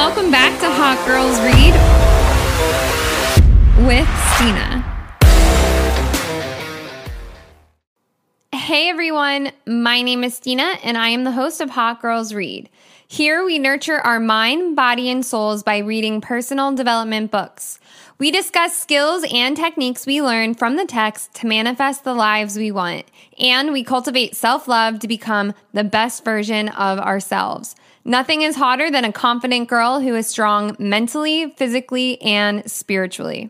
welcome back to Hot Girls Read with Stina. Hey everyone, my name is Stina and I am the host of Hot Girls Read. Here we nurture our mind, body, and souls by reading personal development books. We discuss skills and techniques we learn from the text to manifest the lives we want, and we cultivate self love to become the best version of ourselves. Nothing is hotter than a confident girl who is strong mentally, physically, and spiritually.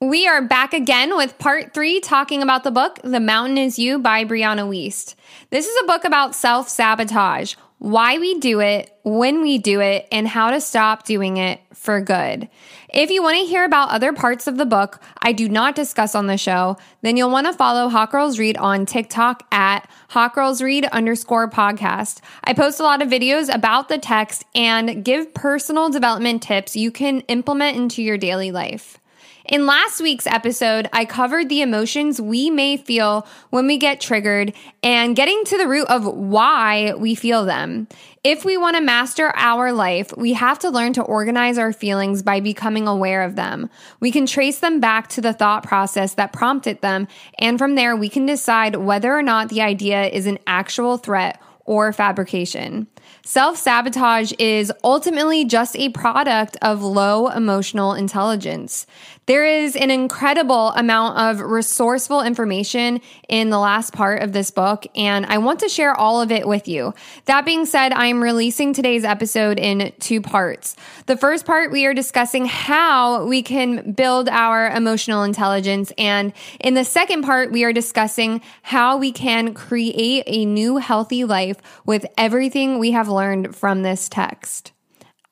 We are back again with part three, talking about the book The Mountain Is You by Brianna Wiest. This is a book about self sabotage, why we do it, when we do it, and how to stop doing it for good. If you want to hear about other parts of the book I do not discuss on the show, then you'll want to follow Hot Girls Read on TikTok at Hot Girls Read underscore podcast. I post a lot of videos about the text and give personal development tips you can implement into your daily life. In last week's episode, I covered the emotions we may feel when we get triggered and getting to the root of why we feel them. If we want to master our life, we have to learn to organize our feelings by becoming aware of them. We can trace them back to the thought process that prompted them, and from there, we can decide whether or not the idea is an actual threat or fabrication. Self sabotage is ultimately just a product of low emotional intelligence. There is an incredible amount of resourceful information in the last part of this book, and I want to share all of it with you. That being said, I'm releasing today's episode in two parts. The first part, we are discussing how we can build our emotional intelligence, and in the second part, we are discussing how we can create a new healthy life with everything we have learned from this text.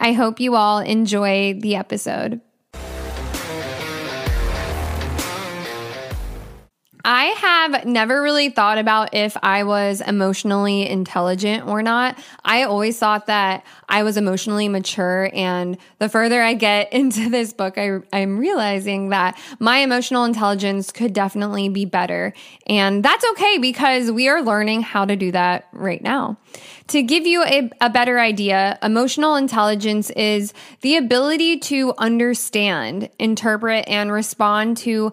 I hope you all enjoy the episode. I have never really thought about if I was emotionally intelligent or not. I always thought that I was emotionally mature. And the further I get into this book, I, I'm realizing that my emotional intelligence could definitely be better. And that's okay because we are learning how to do that right now. To give you a, a better idea, emotional intelligence is the ability to understand, interpret, and respond to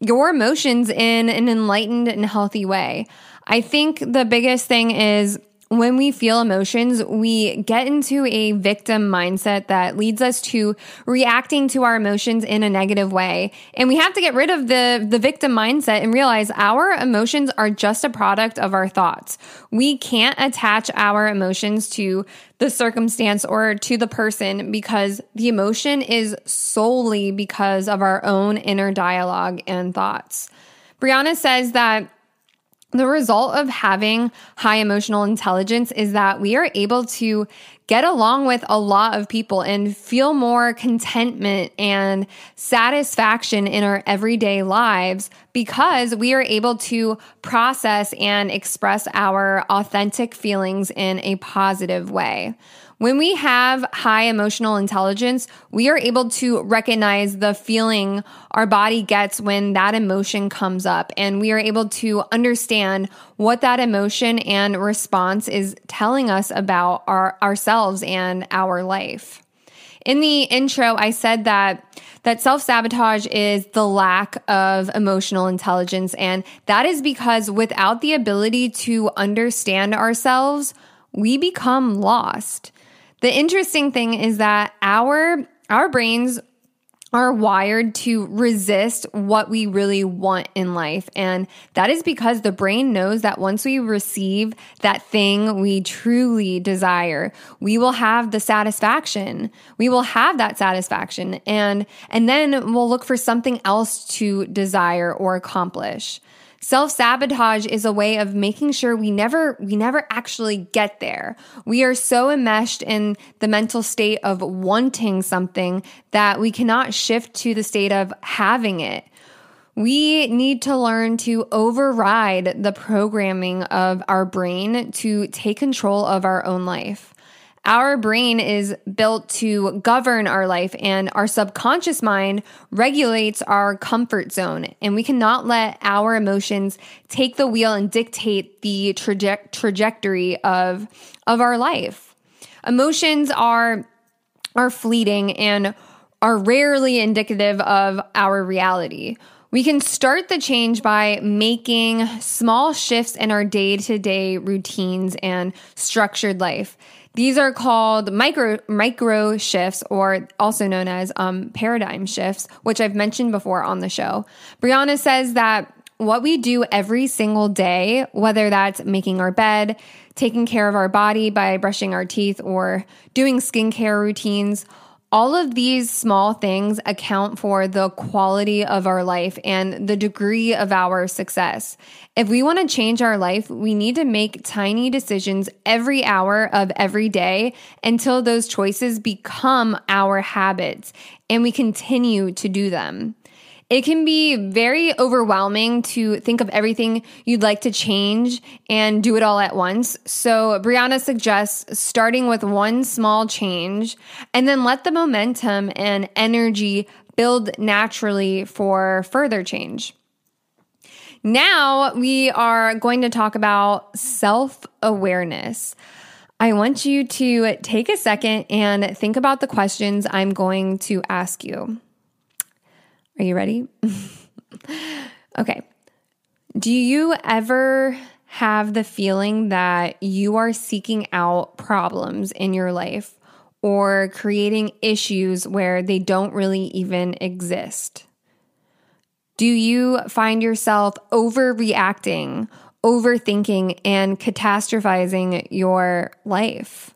your emotions in an enlightened and healthy way. I think the biggest thing is when we feel emotions, we get into a victim mindset that leads us to reacting to our emotions in a negative way. And we have to get rid of the, the victim mindset and realize our emotions are just a product of our thoughts. We can't attach our emotions to the circumstance or to the person because the emotion is solely because of our own inner dialogue and thoughts. Brianna says that the result of having high emotional intelligence is that we are able to get along with a lot of people and feel more contentment and satisfaction in our everyday lives because we are able to process and express our authentic feelings in a positive way. When we have high emotional intelligence, we are able to recognize the feeling our body gets when that emotion comes up. And we are able to understand what that emotion and response is telling us about our, ourselves and our life. In the intro, I said that that self-sabotage is the lack of emotional intelligence and that is because without the ability to understand ourselves, we become lost. The interesting thing is that our our brains are wired to resist what we really want in life. And that is because the brain knows that once we receive that thing we truly desire, we will have the satisfaction. We will have that satisfaction and and then we'll look for something else to desire or accomplish. Self-sabotage is a way of making sure we never we never actually get there. We are so enmeshed in the mental state of wanting something that we cannot shift to the state of having it. We need to learn to override the programming of our brain to take control of our own life. Our brain is built to govern our life, and our subconscious mind regulates our comfort zone. And we cannot let our emotions take the wheel and dictate the traje- trajectory of, of our life. Emotions are, are fleeting and are rarely indicative of our reality. We can start the change by making small shifts in our day to day routines and structured life. These are called micro micro shifts, or also known as um, paradigm shifts, which I've mentioned before on the show. Brianna says that what we do every single day, whether that's making our bed, taking care of our body by brushing our teeth, or doing skincare routines, all of these small things account for the quality of our life and the degree of our success. If we want to change our life, we need to make tiny decisions every hour of every day until those choices become our habits and we continue to do them. It can be very overwhelming to think of everything you'd like to change and do it all at once. So, Brianna suggests starting with one small change and then let the momentum and energy build naturally for further change. Now, we are going to talk about self awareness. I want you to take a second and think about the questions I'm going to ask you. Are you ready? okay. Do you ever have the feeling that you are seeking out problems in your life or creating issues where they don't really even exist? Do you find yourself overreacting, overthinking, and catastrophizing your life?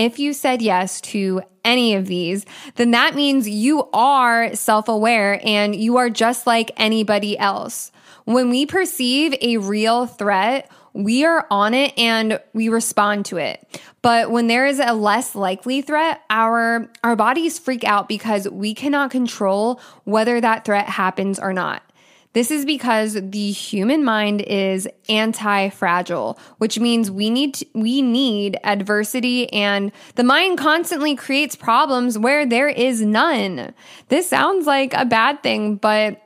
If you said yes to any of these, then that means you are self aware and you are just like anybody else. When we perceive a real threat, we are on it and we respond to it. But when there is a less likely threat, our our bodies freak out because we cannot control whether that threat happens or not. This is because the human mind is anti-fragile, which means we need to, we need adversity and the mind constantly creates problems where there is none. This sounds like a bad thing, but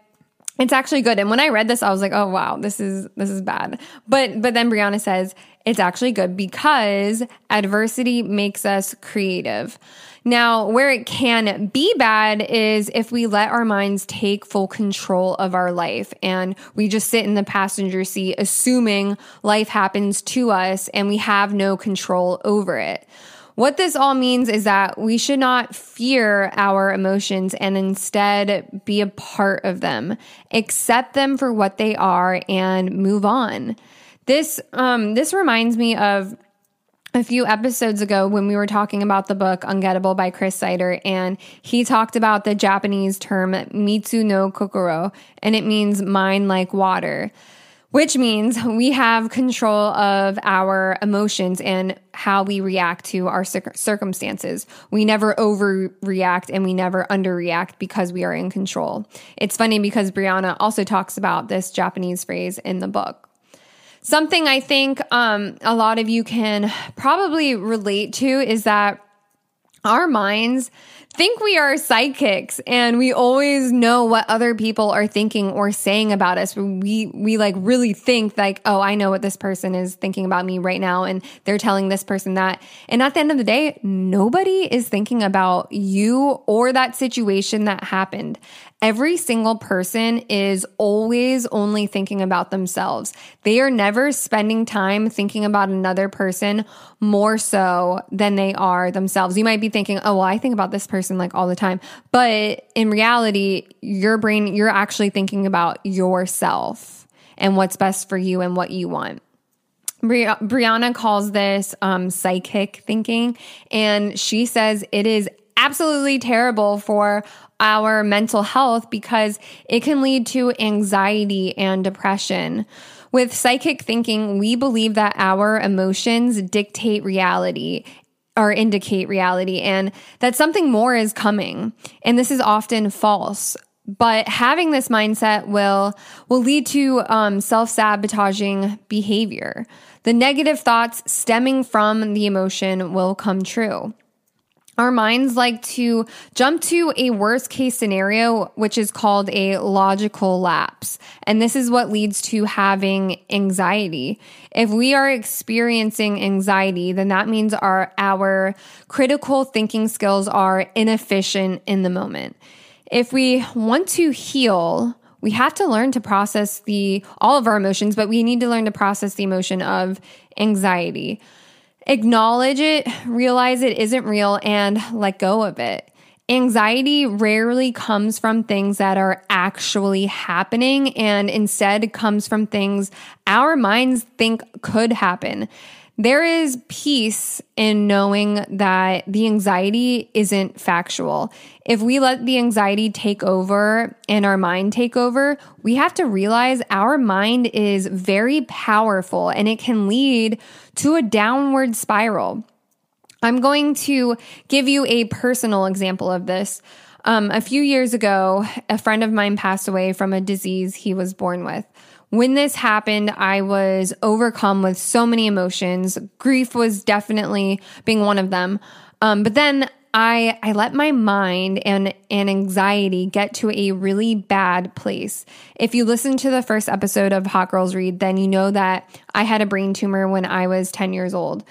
it's actually good. And when I read this, I was like, "Oh wow, this is this is bad." But but then Brianna says it's actually good because adversity makes us creative. Now, where it can be bad is if we let our minds take full control of our life and we just sit in the passenger seat assuming life happens to us and we have no control over it. What this all means is that we should not fear our emotions and instead be a part of them, accept them for what they are, and move on. This um, this reminds me of a few episodes ago when we were talking about the book Ungettable by Chris Sider, and he talked about the Japanese term Mizu no Kokoro, and it means mind like water, which means we have control of our emotions and how we react to our circumstances. We never overreact and we never underreact because we are in control. It's funny because Brianna also talks about this Japanese phrase in the book. Something I think um, a lot of you can probably relate to is that our minds think we are psychics and we always know what other people are thinking or saying about us. We we like really think like, "Oh, I know what this person is thinking about me right now and they're telling this person that." And at the end of the day, nobody is thinking about you or that situation that happened. Every single person is always only thinking about themselves. They are never spending time thinking about another person more so than they are themselves. You might be thinking, oh, well, I think about this person like all the time. But in reality, your brain, you're actually thinking about yourself and what's best for you and what you want. Bri- Brianna calls this um, psychic thinking, and she says it is absolutely terrible for our mental health because it can lead to anxiety and depression. With psychic thinking, we believe that our emotions dictate reality or indicate reality and that something more is coming. And this is often false. but having this mindset will will lead to um, self-sabotaging behavior the negative thoughts stemming from the emotion will come true our minds like to jump to a worst case scenario, which is called a logical lapse. And this is what leads to having anxiety. If we are experiencing anxiety, then that means our, our critical thinking skills are inefficient in the moment. If we want to heal, we have to learn to process the all of our emotions, but we need to learn to process the emotion of anxiety. Acknowledge it, realize it isn't real, and let go of it. Anxiety rarely comes from things that are actually happening and instead comes from things our minds think could happen. There is peace in knowing that the anxiety isn't factual. If we let the anxiety take over and our mind take over, we have to realize our mind is very powerful and it can lead to a downward spiral. I'm going to give you a personal example of this. Um, a few years ago, a friend of mine passed away from a disease he was born with. When this happened, I was overcome with so many emotions. Grief was definitely being one of them. Um, but then I I let my mind and and anxiety get to a really bad place. If you listen to the first episode of Hot Girls Read, then you know that I had a brain tumor when I was 10 years old.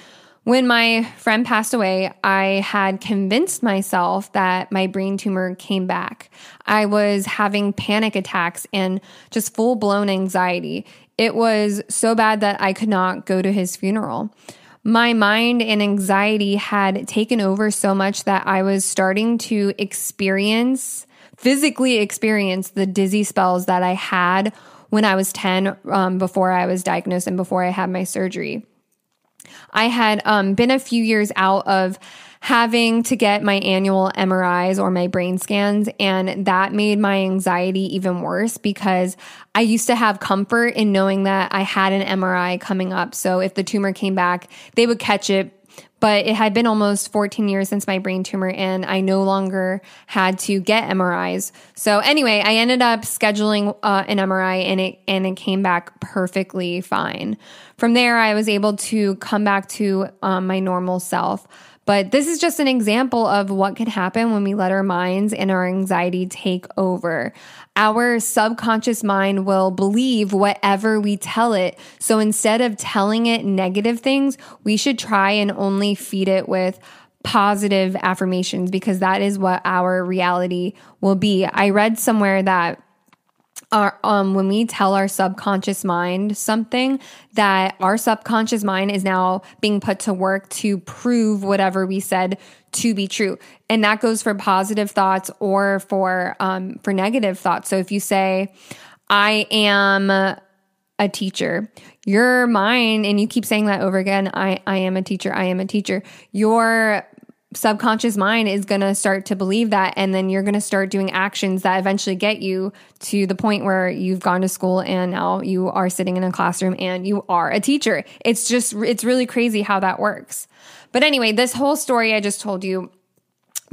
When my friend passed away, I had convinced myself that my brain tumor came back. I was having panic attacks and just full blown anxiety. It was so bad that I could not go to his funeral. My mind and anxiety had taken over so much that I was starting to experience, physically experience the dizzy spells that I had when I was 10 um, before I was diagnosed and before I had my surgery. I had um, been a few years out of having to get my annual MRIs or my brain scans. And that made my anxiety even worse because I used to have comfort in knowing that I had an MRI coming up. So if the tumor came back, they would catch it but it had been almost 14 years since my brain tumor and I no longer had to get MRIs. So anyway, I ended up scheduling uh, an MRI and it and it came back perfectly fine. From there, I was able to come back to um, my normal self. But this is just an example of what can happen when we let our minds and our anxiety take over. Our subconscious mind will believe whatever we tell it. So instead of telling it negative things, we should try and only feed it with positive affirmations because that is what our reality will be. I read somewhere that our, um, when we tell our subconscious mind something, that our subconscious mind is now being put to work to prove whatever we said to be true, and that goes for positive thoughts or for um, for negative thoughts. So if you say, "I am a teacher," your mind, and you keep saying that over again, "I I am a teacher. I am a teacher." Your subconscious mind is going to start to believe that and then you're going to start doing actions that eventually get you to the point where you've gone to school and now you are sitting in a classroom and you are a teacher it's just it's really crazy how that works but anyway this whole story i just told you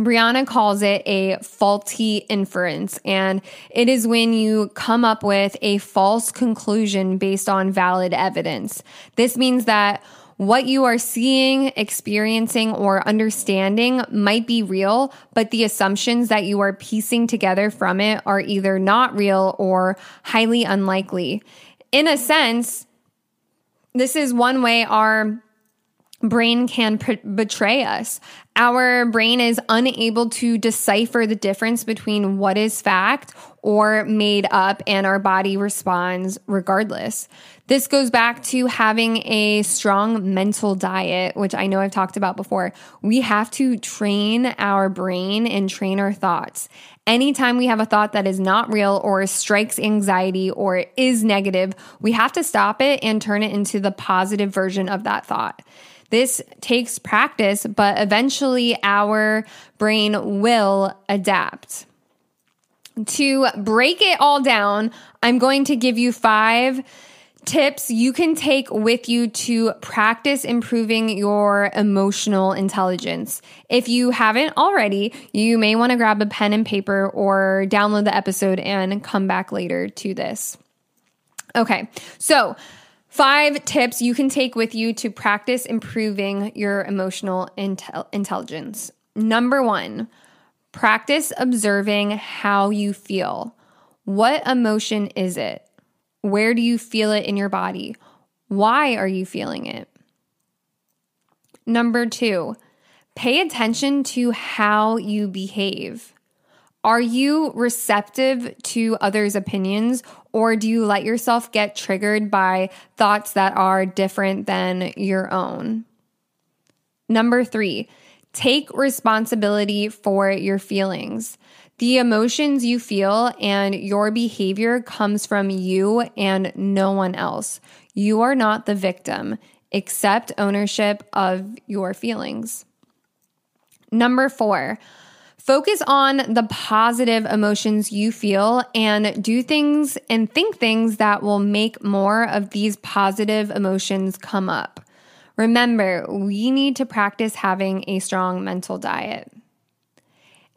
Brianna calls it a faulty inference, and it is when you come up with a false conclusion based on valid evidence. This means that what you are seeing, experiencing, or understanding might be real, but the assumptions that you are piecing together from it are either not real or highly unlikely. In a sense, this is one way our brain can pr- betray us. Our brain is unable to decipher the difference between what is fact or made up, and our body responds regardless. This goes back to having a strong mental diet, which I know I've talked about before. We have to train our brain and train our thoughts. Anytime we have a thought that is not real or strikes anxiety or is negative, we have to stop it and turn it into the positive version of that thought. This takes practice, but eventually our brain will adapt. To break it all down, I'm going to give you five tips you can take with you to practice improving your emotional intelligence. If you haven't already, you may want to grab a pen and paper or download the episode and come back later to this. Okay, so five tips you can take with you to practice improving your emotional intel- intelligence. Number one, practice observing how you feel. What emotion is it? Where do you feel it in your body? Why are you feeling it? Number two, pay attention to how you behave. Are you receptive to others' opinions or do you let yourself get triggered by thoughts that are different than your own? Number three, take responsibility for your feelings. The emotions you feel and your behavior comes from you and no one else. You are not the victim. Accept ownership of your feelings. Number four, focus on the positive emotions you feel and do things and think things that will make more of these positive emotions come up. Remember, we need to practice having a strong mental diet.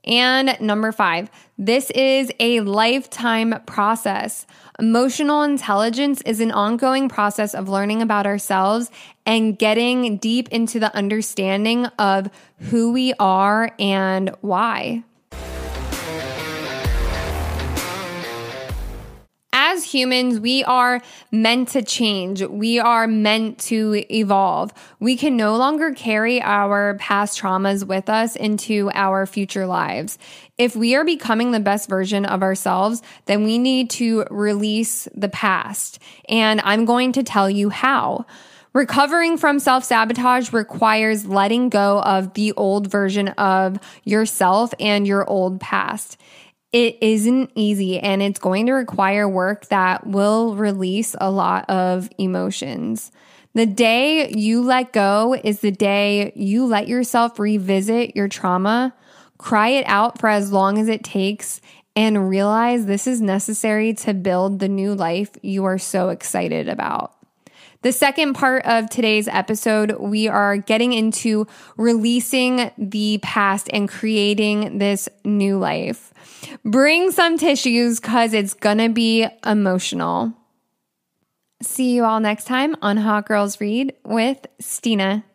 And number five, this is a lifetime process. Emotional intelligence is an ongoing process of learning about ourselves and getting deep into the understanding of who we are and why. As humans, we are meant to change. We are meant to evolve. We can no longer carry our past traumas with us into our future lives. If we are becoming the best version of ourselves, then we need to release the past. And I'm going to tell you how. Recovering from self sabotage requires letting go of the old version of yourself and your old past it isn't easy and it's going to require work that will release a lot of emotions. The day you let go is the day you let yourself revisit your trauma, cry it out for as long as it takes, and realize this is necessary to build the new life you are so excited about. The second part of today's episode, we are getting into releasing the past and creating this new life. Bring some tissues because it's going to be emotional. See you all next time on Hot Girls Read with Stina.